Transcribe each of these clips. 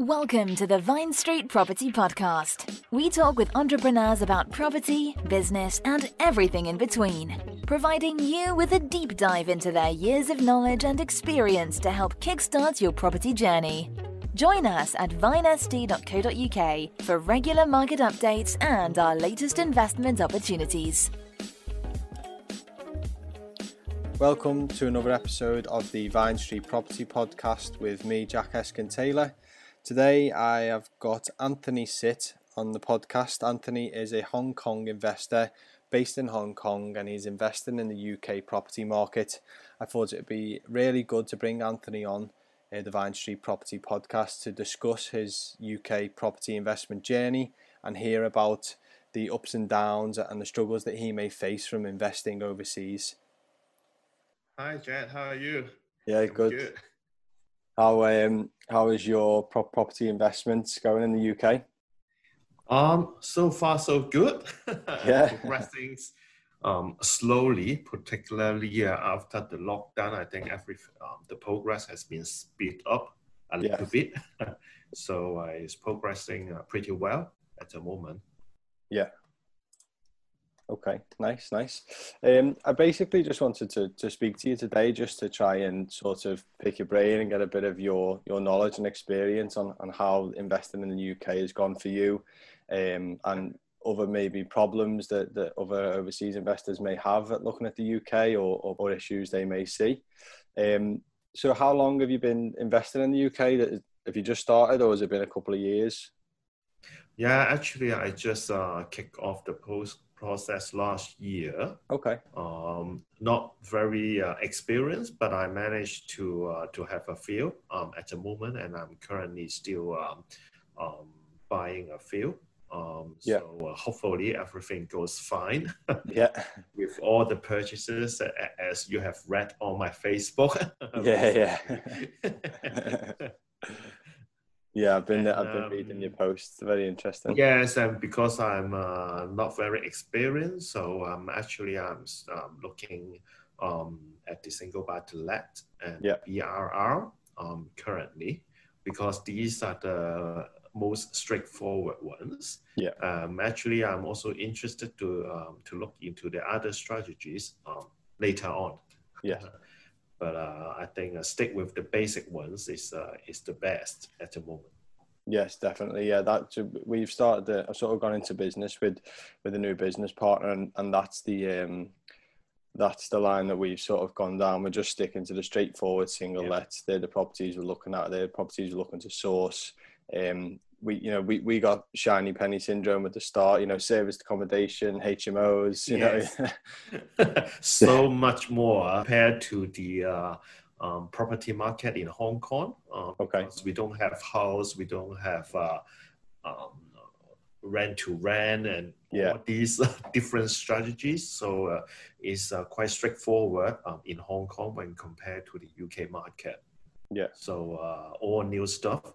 Welcome to the Vine Street Property Podcast. We talk with entrepreneurs about property, business, and everything in between, providing you with a deep dive into their years of knowledge and experience to help kickstart your property journey. Join us at vinest.co.uk for regular market updates and our latest investment opportunities. Welcome to another episode of the Vine Street Property Podcast with me, Jack Eskin Taylor. Today I have got Anthony Sit on the podcast. Anthony is a Hong Kong investor based in Hong Kong and he's investing in the UK property market. I thought it would be really good to bring Anthony on uh, the Vine Street Property podcast to discuss his UK property investment journey and hear about the ups and downs and the struggles that he may face from investing overseas. Hi, Jet. How are you? Yeah, good. good. How um how is your pro- property investments going in the UK? Um, so far so good. Yeah, progressing um slowly, particularly uh, after the lockdown. I think every um, the progress has been speed up a little yeah. bit. so uh, it's progressing uh, pretty well at the moment. Yeah. Okay, nice, nice. Um, I basically just wanted to, to speak to you today just to try and sort of pick your brain and get a bit of your, your knowledge and experience on, on how investing in the UK has gone for you um, and other maybe problems that, that other overseas investors may have at looking at the UK or, or, or issues they may see. Um, so how long have you been investing in the UK? Have you just started or has it been a couple of years? Yeah, actually, I just uh, kicked off the post process last year. Okay. Um, not very uh, experienced, but I managed to uh, to have a few um, at the moment, and I'm currently still um, um, buying a few. Um, yeah. So uh, hopefully everything goes fine. yeah. With all the purchases, as you have read on my Facebook. yeah, yeah. Yeah, I've been I've been um, reading your posts. Very interesting. Yes, and because I'm uh, not very experienced, so um, actually I'm um, looking um, at the single buy to let and yeah. BRR um, currently because these are the most straightforward ones. Yeah. Um, actually, I'm also interested to um, to look into the other strategies um, later on. Yeah. but uh, I think uh, stick with the basic ones is uh, is the best at the moment. Yes, definitely. Yeah, that we've started. The, I've sort of gone into business with with a new business partner, and, and that's the um, that's the line that we've sort of gone down. We're just sticking to the straightforward single yeah. lets. They're the properties we're looking at. They're the properties we're looking to source. Um, we you know we, we got shiny penny syndrome at the start you know serviced accommodation hmos you yes. know so much more compared to the uh, um, property market in hong kong. Um, okay. we don't have house we don't have uh, um, rent to rent and yeah. all these uh, different strategies. So uh, it's uh, quite straightforward um, in hong kong when compared to the uk market. Yeah. So uh, all new stuff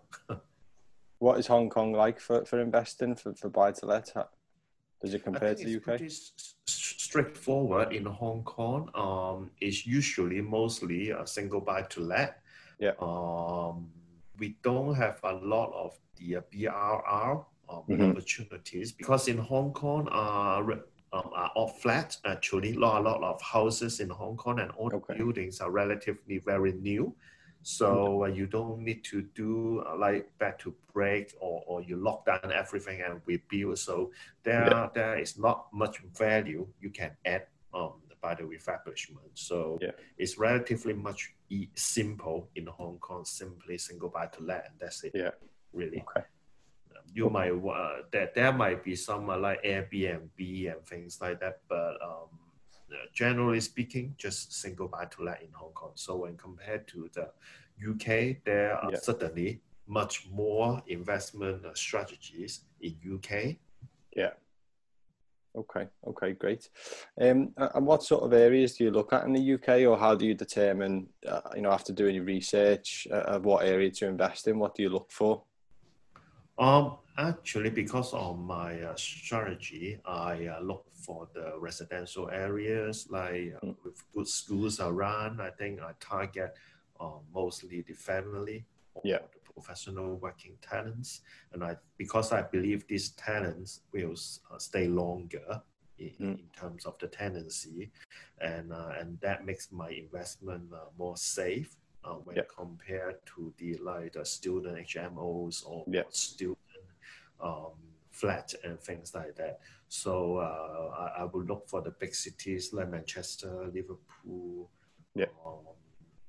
What is Hong Kong like for, for investing for, for buy to let? Does it compare to the UK? Pretty straightforward in Hong Kong. Um, it's usually mostly a single buy to let. Yeah. Um, we don't have a lot of the uh, BRR um, Mhm. opportunities because in Hong Kong are um, are all flat actually. Lot a lot of houses in Hong Kong and all Okay. the buildings are relatively very new. So uh, you don't need to do uh, like back to brick or, or you lock down everything and rebuild. So there Yeah. there is not much value you can add um, by the refurbishment. So Yeah. it's relatively much e- simple in Hong Kong, simply single buy to let, and that's it. Yeah. Really. Okay. You might uh, there there might be some uh, like Airbnb and things like that, but um, generally speaking, just single buy to let in Hong Kong. So when compared to the UK, there are Yeah. certainly much more investment uh, strategies in UK. Yeah. Okay. Okay. Great. Um, and what sort of areas do you look at in the UK, or how do you determine, uh, you know, after doing your research, uh, of what area to invest in? What do you look for? Um, actually, because of my uh, strategy, I uh, look for the residential areas like uh, Mm. with good schools around. I think I target uh, mostly the family or Yeah. the professional working talents, and I because I believe these talents will uh, stay longer. In, Mm. in terms of the tenancy, and uh, and that makes my investment uh, more safe uh, when Yeah. compared to the like the student HMOs or Yeah. student um, flat and things like that. So uh, I, I would look for the big cities like Manchester, Liverpool, Yeah. um,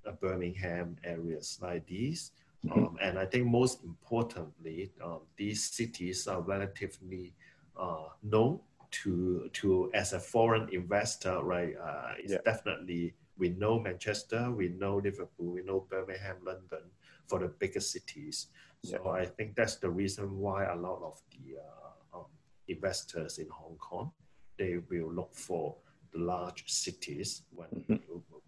uh, Birmingham areas like these. Mhm. Um, and I think most importantly, um, these cities are relatively uh, known to to as a foreign investor, right? Uh, it's definitely we know Manchester, we know Liverpool, we know Birmingham, London for the biggest cities. So I think that's the reason why a lot of the uh, um, investors in Hong Kong they will look for the large cities when, Mhm.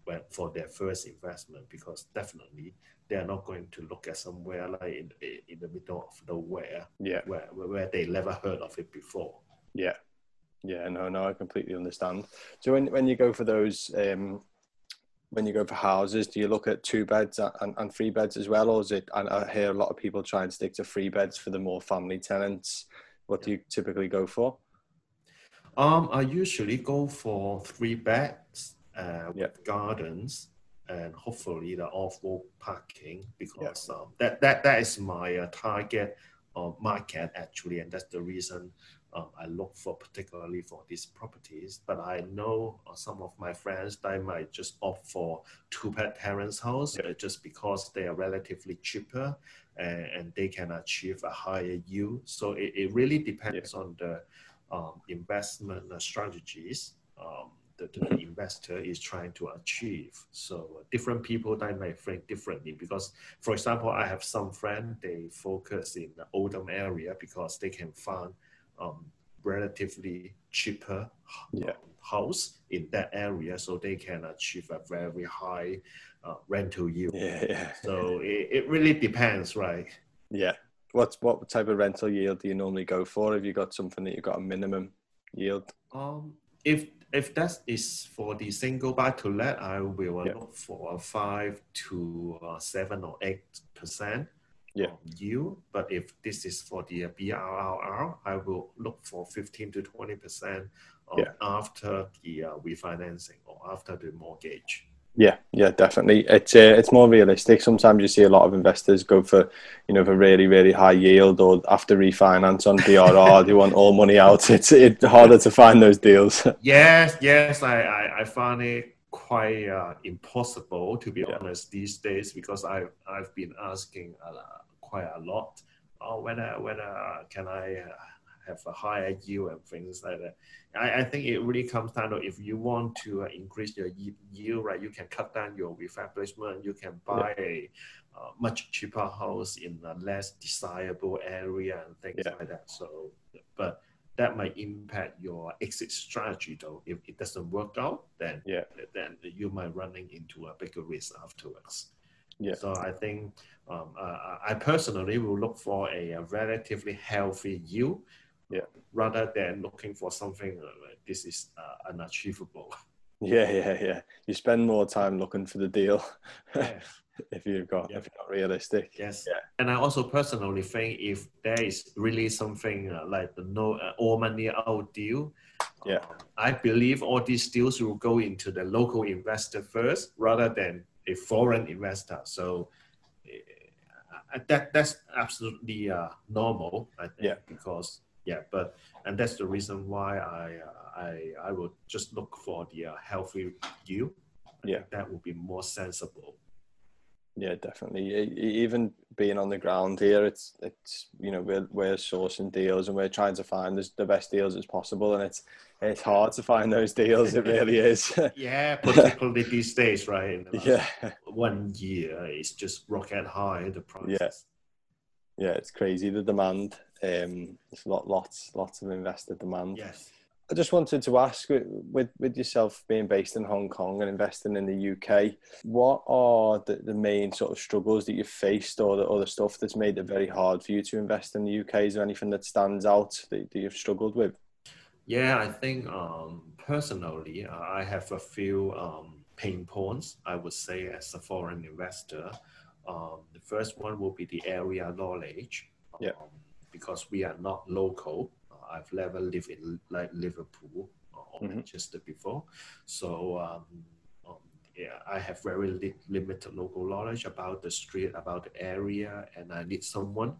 when for their first investment because definitely they are not going to look at somewhere like in, in the middle of nowhere Yeah. where, where they never heard of it before. Yeah. Yeah. No. No. I completely understand. So when when you go for those, um, when you go for houses, do you look at two beds and, and three beds as well, or is it? And I hear a lot of people try and stick to three beds for the more family tenants. What do you typically go for? Um, I usually go for three beds uh, Yeah. gardens and hopefully the off-road parking because um, that, that that is my uh, target uh, market actually, and that's the reason um, I look for particularly for these properties. But I know uh, some of my friends they might just opt for two-bed terrace house uh, just because they are relatively cheaper and, and they can achieve a higher yield. So it, it really depends on the um, investment uh, strategies um, that the investor is trying to achieve. So uh, different people they may think differently because, for example, I have some friend they focus in the Oldham area because they can find um, relatively cheaper Yeah. um, house in that area, so they can achieve a very high uh, rental yield. Yeah. Yeah. So it, it really depends, right? Yeah. What's what type of rental yield do you normally go for? Have you got something that you've got a minimum yield? Um, if if that is for the single buy to let, I will Yeah. look for a five to uh, seven or eight percent Yeah. yield. But if this is for the uh, BRRR, I will look for fifteen to twenty percent Yeah. after the uh, refinancing or after the mortgage. Yeah, yeah, definitely. It's uh, it's more realistic. Sometimes you see a lot of investors go for, you know, for really really high yield or after refinance on BRR, they want all money out. It's it's harder to find those deals. Yes, yes, I, I, I find it quite uh, impossible to be Yeah. honest these days because I I've been asking a, lo- quite a lot. Oh, when uh, when uh, can I uh, have a higher yield and things like that. I, I think it really comes down to if you want to uh, increase your yield, right? You can cut down your refurbishment. You can buy a uh, much cheaper house in a less desirable area and things Yeah. like that. So, but that might impact your exit strategy though. If it doesn't work out, then Yeah. then you might running into a bigger risk afterwards. Yeah. So I think um, uh, I personally will look for a, a relatively healthy yield, yeah. rather than looking for something uh, this is uh, unachievable. Yeah, yeah, yeah. You spend more time looking for the deal Yeah. if you've got if you're not realistic. Yes. Yeah. And I also personally think if there is really something uh, like the no uh, all money out deal, Yeah. um, I believe all these deals will go into the local investor first rather than a foreign investor. So uh, that that's absolutely uh, normal, I think, Yeah. because yeah, but and that's the reason why I uh, I I will just look for the uh, healthy yield. I Yeah. that would be more sensible. Yeah, definitely. Even being on the ground here, it's it's you know we're we're sourcing deals and we're trying to find the, the best deals as possible, and it's it's hard to find those deals. It really is. Yeah, particularly these days, right? In the last yeah, One year, it's just rocket high, the price. yeah, yeah, it's crazy the demand. Um, there's lot lots lots of investor demand. Yes. I just wanted to ask with, with yourself being based in Hong Kong and investing in the UK, what are the, the main sort of struggles that you've faced or the other stuff that's made it very hard for you to invest in the UK? Is there anything that stands out that, that you've struggled with? Yeah, I think um, personally, I have a few um, pain points, I would say, as a foreign investor. Um, the first one will be the area knowledge. Yeah. Um, because we are not local. I've never lived in like Liverpool or Mhm. Manchester before. So um, um, yeah, I have very li- limited local knowledge about the street, about the area, and I need someone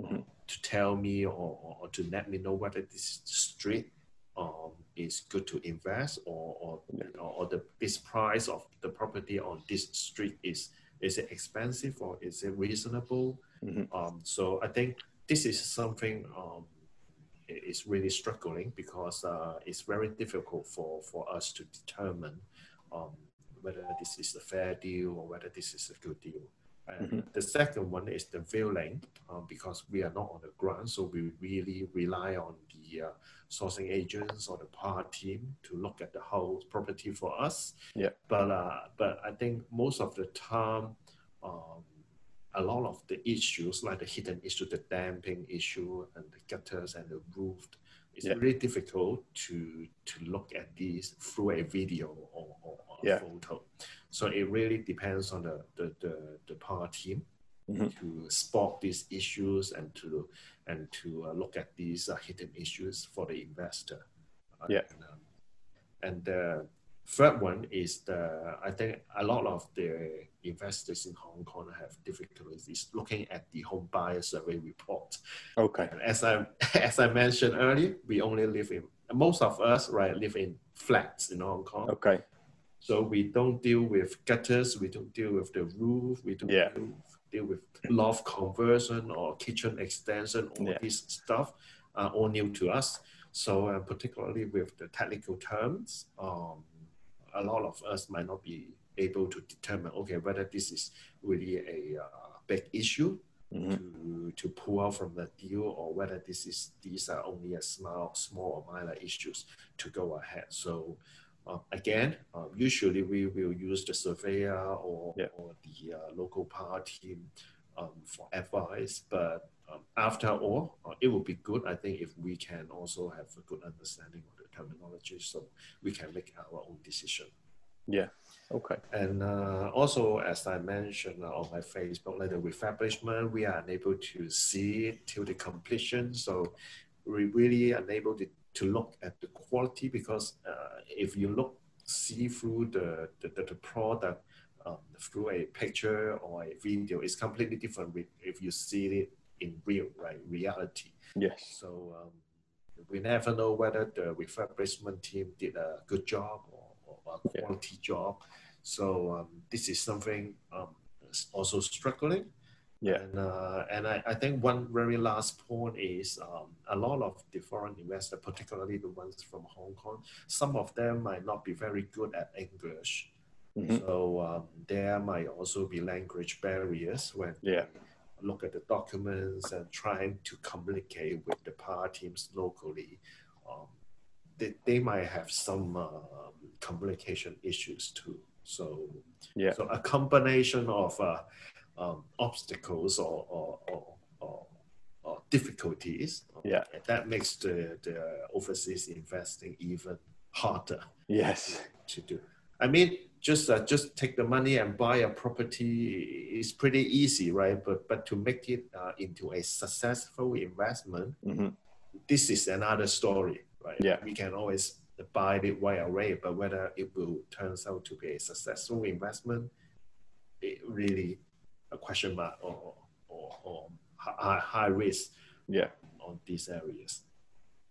Mhm. to tell me or, or, to let me know whether this street um, is good to invest or or, or, or the this price of the property on this street is is it expensive or is it reasonable? Mhm. Um, so I think this is something um, is really struggling because uh, it's very difficult for, for us to determine um, whether this is a fair deal or whether this is a good deal. And the second one is the viewing, um, because we are not on the ground, so we really rely on the uh, sourcing agents or the power team to look at the whole property for us. Yeah. But uh, but I think most of the time, um, a lot of the issues like the hidden issue, the damping issue, and the gutters and the roof, it's Yeah. really difficult to to look at these through a video or, or a Yeah. photo. So it really depends on the the the, the power team Mhm. to spot these issues and to and to uh, look at these uh, hidden issues for the investor. Uh, Yeah. And, um, and the third one is the I think a lot of the investors in Hong Kong have difficulties looking at the home buyer survey report. Okay. As I as I mentioned earlier, we only live in most of us right live in flats in Hong Kong. Okay. So we don't deal with gutters, we don't deal with the roof, we don't Yeah. deal, deal with loft conversion or kitchen extension, all Yeah. this stuff are all new to us. So uh, particularly with the technical terms, um, a lot of us might not be able to determine, okay, whether this is really a uh, big issue Mhm. to, to pull out from the deal or whether this is these are only a small small or minor issues to go ahead. So uh, again, uh, usually we will use the surveyor or, Yeah. or the uh, local power team um, for advice. But um, after all, uh, it would be good, I think, if we can also have a good understanding of terminology so we can make our own decision. Yeah. Okay. And uh, also, as I mentioned uh, on my Facebook, like the refurbishment, we are unable to see till the completion. So we really unable to, to look at the quality because uh, if you look, see through the, the, the, the product um, through a picture or a video, it's completely different with, if you see it in real, right, reality. Yes. So um, we never know whether the refurbishment team did a good job or, or a Yeah. quality job. So um, this is something um, also struggling. Yeah. And, uh, and I, I think one very last point is um, a lot of the foreign investors, particularly the ones from Hong Kong, some of them might not be very good at English. Mhm. So um, there might also be language barriers when Yeah. Look at the documents and trying to communicate with the power teams locally. Um, they, they might have some um, communication issues too. So yeah, so a combination of uh, um, obstacles or or, or, or, or difficulties. Yeah, that makes the the overseas investing even harder. Yes, to do. I mean, just uh, just take the money and buy a property is pretty easy, right? But but to make it uh, into a successful investment, mm-hmm. this is another story, right? Yeah, we can always buy it right away, but whether it will turns out to be a successful investment, it really a question mark or or, or high, high risk. Yeah, on these areas.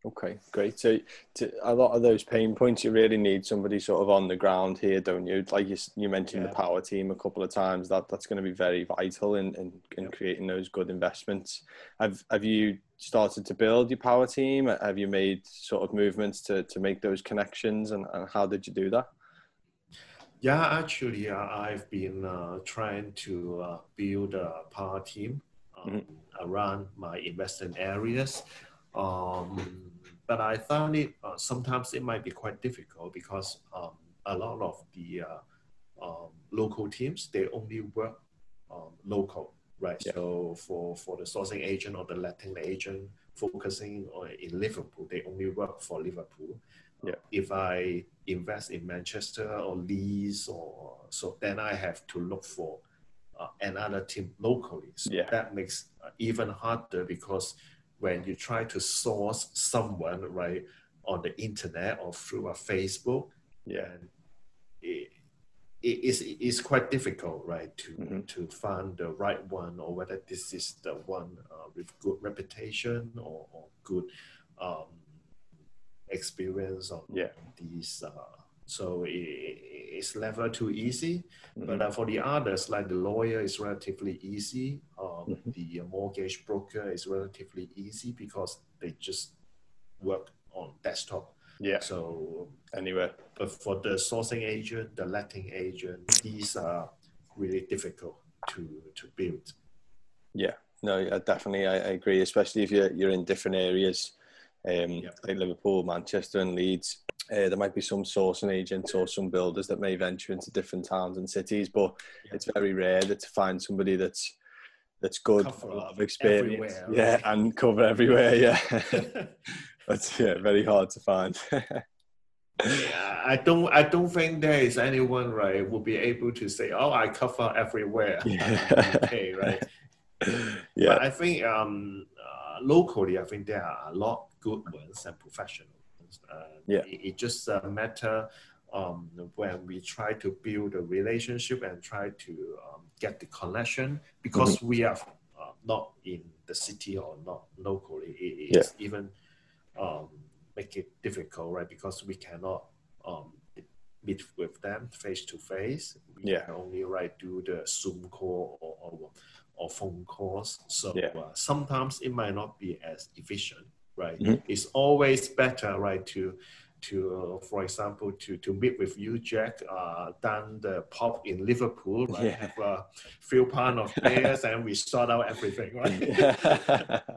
Okay, great. So, to, a lot of those pain points, you really need somebody sort of on the ground here, don't you? Like you, you mentioned yeah. the power team a couple of times. That that's going to be very vital in in, in yeah. creating those good investments. Have Have you started to build your power team? Have you made sort of movements to to make those connections, and, and how did you do that? Yeah, actually, uh, I've been uh, trying to uh, build a power team um, mm-hmm. around my investment areas. Um, but I found it uh, sometimes it might be quite difficult because um, a lot of the uh, um, local teams they only work um, local, right? Yeah. So for for the sourcing agent or the letting agent focusing on in Liverpool, they only work for Liverpool. Yeah. If I invest in Manchester or Leeds or so, then I have to look for uh, another team locally. So yeah. that makes uh, even harder because when you try to source someone right on the internet or through a Facebook, yeah, it, it is it's quite difficult, right, to mm-hmm. to find the right one or whether this is the one uh, with good reputation or, or good um, experience on yeah. these uh, so it's never too easy. Mm-hmm. But uh, for the others, like the lawyer is relatively easy. Um, mm-hmm. The mortgage broker is relatively easy because they just work on desktop. Yeah. So anyway, but for the sourcing agent, the letting agent, these are really difficult to to build. Yeah. No, yeah, definitely, I, I agree. Especially if you're you're in different areas, um, yeah. Liverpool, Manchester, and Leeds uh, there might be some sourcing agents or some builders that may venture into different towns and cities, but yeah. it's very rare that to find somebody that's that's good, cover a lot of experience, yeah, and cover everywhere. Yeah, that's yeah, very hard to find. yeah, I don't, I don't think there is anyone right will be able to say, "Oh, I cover everywhere." Yeah. okay, right. yeah, but I think um, uh, locally, I think there are a lot good ones and professional uh, yeah. It, it just a uh, matter um, when we try to build a relationship and try to um, get the connection because mm-hmm. we are uh, not in the city or not locally. It, it's yeah. even um, make it difficult, right? Because we cannot um, meet with them face to face. We yeah. can only right do the Zoom call or, or, or phone calls. So yeah. uh, sometimes it might not be as efficient right? Mm-hmm. It's always better, right, to to uh, for example to to meet with you jack uh down the pub in liverpool right? Yeah. have a few pound of beers and we sort out everything right?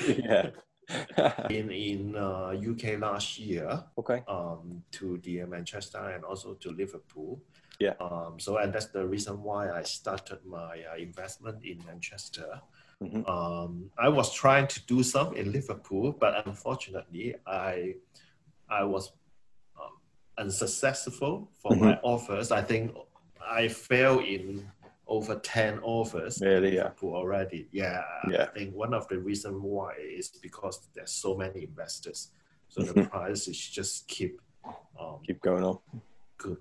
Yeah. In in uh, uk last year okay. um to the manchester and also to liverpool. Yeah. Um so and that's the reason why i started my uh, investment in manchester Mm-hmm. Um, I was trying to do some in Liverpool, but unfortunately, I I was um, unsuccessful for mm-hmm. my offers. I think I failed in over 10 offers really, yeah. already. Yeah, yeah. I think one of the reasons why is because there's so many investors. So the Mm-hmm. price is just keep um, keep going up.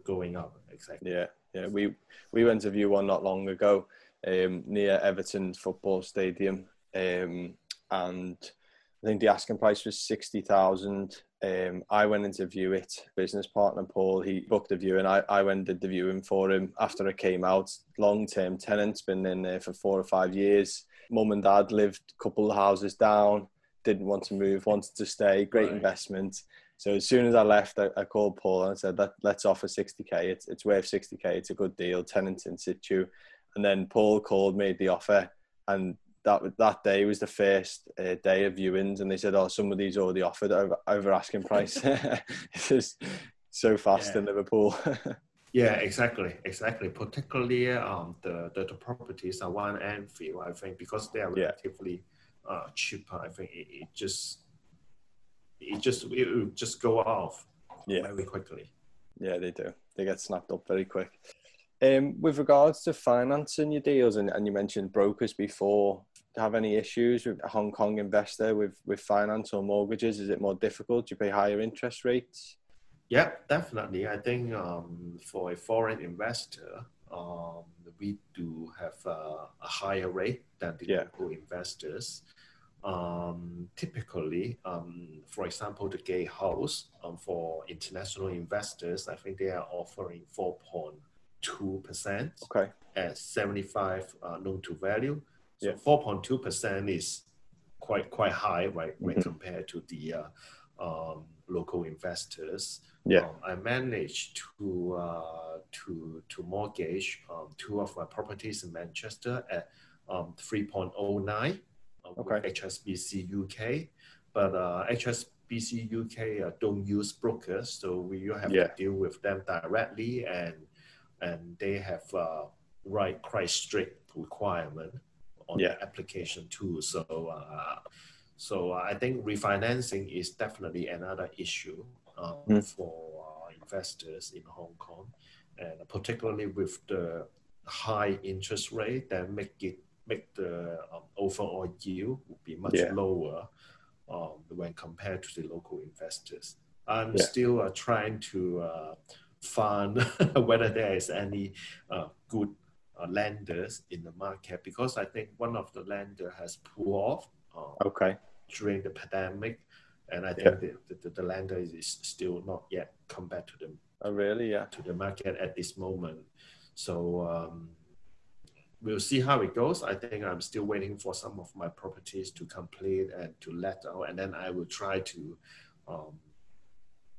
Going up, exactly. Yeah, yeah. We we went to view one not long ago um, near Everton Football Stadium, um, and I think the asking price was sixty thousand. Um, I went in to view it. Business partner Paul, he booked a viewing. I, I went and did the viewing for him after it came out. Long term tenants, been in there for four or five years. Mum and dad lived a couple of houses down. Didn't want to move, wanted to stay. Great right. investment. So as soon as I left, I, I called Paul and I said, Let, "Let's offer 60k. It's it's worth 60k. It's a good deal. Tenants in situ." And then Paul called, made the offer, and that that day was the first uh, day of viewings, and they said, "Oh, somebody's already offered over, over asking price." it's just so fast yeah. in Liverpool. Yeah, exactly, exactly. Particularly um, the, the, the properties are one Anfield, I think, because they are relatively yeah. uh, cheaper. I think it, it just it just it will just go off yeah. very quickly. Yeah, they do. They get snapped up very quick. Um, with regards to financing your deals, and, and you mentioned brokers before, have any issues with a Hong Kong investor with, with finance or mortgages? Is it more difficult? Do you pay higher interest rates? Yeah, definitely. I think um, for a foreign investor, um, we do have uh, a higher rate than the yeah. local investors. Um, typically, um, for example, the gatehouse um, for international investors, I think they are offering 4.2% okay. at 75 uh, loan to value. So 4.2% is quite quite high, right, when mm-hmm. compared to the uh, um, local investors. Yeah, um, I managed to uh, to to mortgage um, two of my properties in Manchester at um, 3.09 uh, okay. HSBC UK, but uh, HSBC UK uh, don't use brokers, so we have yeah. to deal with them directly, and and they have uh, right quite strict requirement on yeah. the application too. So uh, so I think refinancing is definitely another issue um, mm. for uh, investors in Hong Kong, and particularly with the high interest rate that make it make the um, overall yield would be much yeah. lower um, when compared to the local investors. I'm yeah. still uh, trying to uh, find whether there is any uh, good uh, lenders in the market because I think one of the lender has pulled off. Uh, okay. During the pandemic, and I think yeah. the, the, the lender is still not yet come back to the oh, really yeah to the market at this moment. So um, we'll see how it goes. I think I'm still waiting for some of my properties to complete and to let out, and then I will try to um,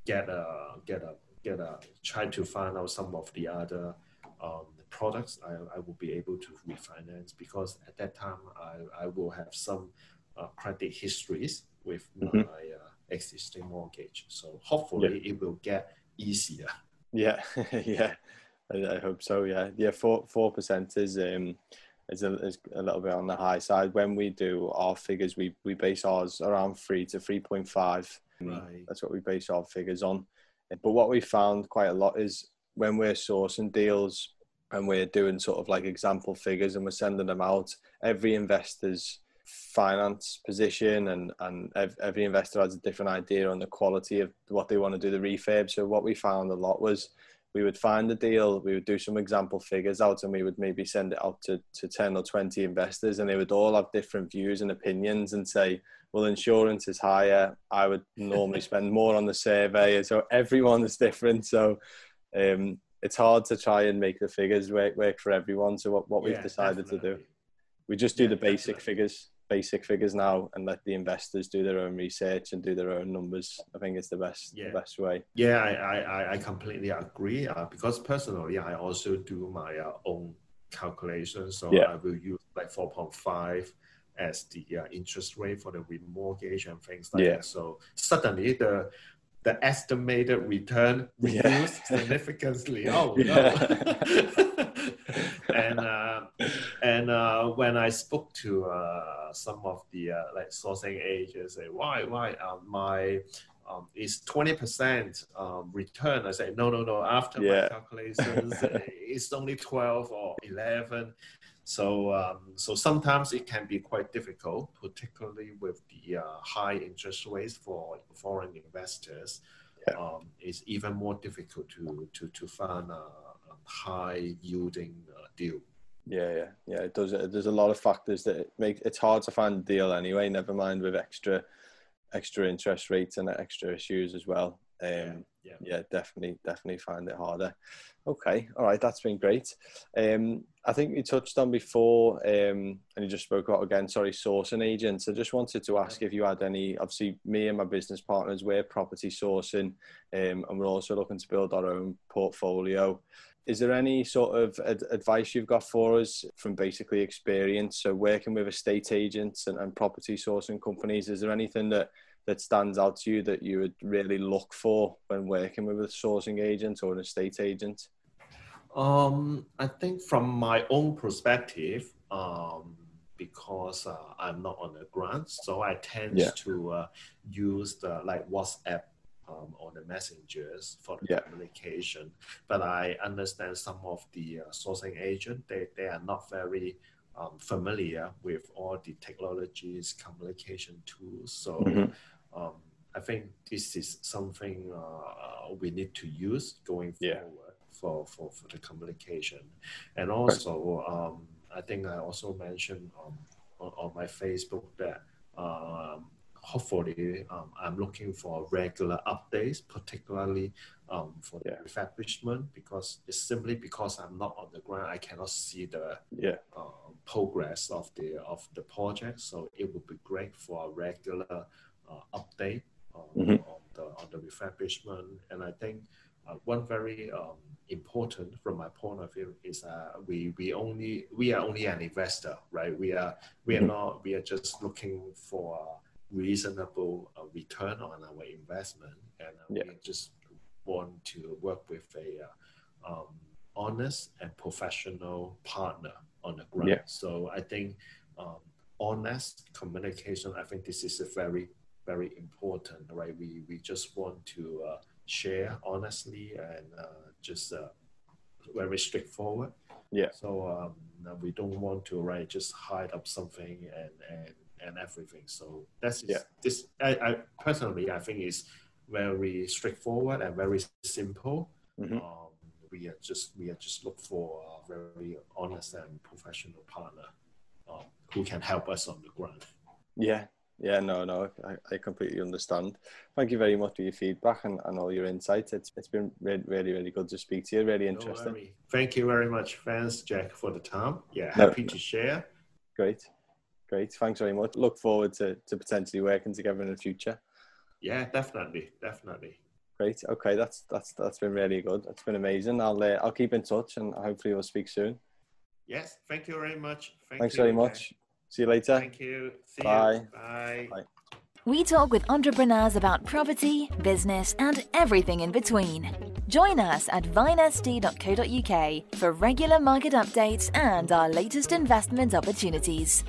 get a get a get a try to find out some of the other um, products I, I will be able to refinance because at that time I, I will have some uh, credit histories with mm-hmm. my uh, existing mortgage. So hopefully yeah. it will get easier. Yeah, yeah, I, I, hope so. Yeah, yeah, four four percent is um is a, is a little bit on the high side. When we do our figures, we we base ours around three to three point five. Right. That's what we base our figures on. But what we found quite a lot is when we're sourcing deals and we're doing sort of like example figures and we're sending them out, every investor's finance position and and every investor has a different idea on the quality of what they want to do the refurb. So what we found a lot was we would find the deal, we would do some example figures out, and we would maybe send it out to, to 10 or 20 investors, and they would all have different views and opinions and say, well, insurance is higher. I would normally spend more on the survey. So everyone is different. So um, it's hard to try and make the figures work, work for everyone. So what, what we've decided definitely. to do, we just do yeah, the basic definitely. figures basic figures now and let the investors do their own research and do their own numbers. I think it's the best yeah. the best way. Yeah, I I, I completely agree. Uh, because personally, I also do my uh, own calculations. So yeah. I will use like four point five as the uh, interest rate for the remortgage and things like yeah. that. So suddenly the the estimated return reduced significantly. Oh no. and uh, and uh, when I spoke to uh, some of the uh, like sourcing agents, say why why um, my um, is twenty percent um, return. I say no no no. After yeah. my calculations, it's only twelve or eleven. So um, so sometimes it can be quite difficult, particularly with the uh, high interest rates for foreign investors. Yeah. Um, it's even more difficult to to to find a, high yielding uh, deal. Yeah, yeah, yeah. It does. There's a lot of factors that make it's hard to find a deal anyway. Never mind with extra, extra interest rates and extra issues as well. Um, yeah, yeah. yeah, definitely, definitely find it harder. Okay, all right, that's been great. Um, I think you touched on before, um, and you just spoke about again. Sorry, sourcing agents. I just wanted to ask if you had any. Obviously, me and my business partners we're property sourcing, um, and we're also looking to build our own portfolio. Is there any sort of ad- advice you've got for us from basically experience? So working with estate agents and, and property sourcing companies, is there anything that that stands out to you that you would really look for when working with a sourcing agent or an estate agent? Um, I think from my own perspective, um, because uh, I'm not on the ground, so I tend yeah. to uh, use the like WhatsApp um, on the messengers for the yeah. communication. But I understand some of the uh, sourcing agent they, they are not very um, familiar with all the technologies, communication tools. So mm-hmm. um, I think this is something uh, we need to use going forward for, for, for the communication. And also, um, I think I also mentioned um, on, on, my Facebook that um, hopefully um, I'm looking for regular updates, particularly um, for the yeah. refurbishment, because it's simply because I'm not on the ground, I cannot see the yeah. uh, progress of the of the project. So it would be great for a regular uh, update on, mm-hmm. on, the on the refurbishment. And I think uh, one very um, important from my point of view is uh, we we only we are only an investor, right? We are we are mm-hmm. not we are just looking for reasonable uh, return on our investment, and uh, yeah. we just want to work with a uh, um, honest and professional partner on the ground. Yeah. So I think um, honest communication. I think this is a very very important, right? We we just want to uh, share honestly and uh, just uh, very straightforward. Yeah. So um, we don't want to right just hide up something and and and everything. So that's yeah. this. I, I personally I think is very straightforward and very simple. Mm-hmm. Um, we are just we are just look for a very honest and professional partner um, who can help us on the ground. Yeah, yeah, no, no, I, I completely understand. Thank you very much for your feedback and, and all your insights. It's it's been really, really, really good to speak to you. Really interesting. No Thank you very much, fans, Jack, for the time. Yeah, happy no. to share. Great. Great. Thanks very much. Look forward to, to potentially working together in the future. Yeah, definitely, definitely. Great. Okay, that's that's that's been really good. That's been amazing. I'll uh, I'll keep in touch and hopefully we'll speak soon. Yes. Thank you very much. Thank Thanks you, very much. See you later. Thank you. See Bye. You. Bye. Bye. We talk with entrepreneurs about property, business, and everything in between. Join us at vinest.co.uk for regular market updates and our latest investment opportunities.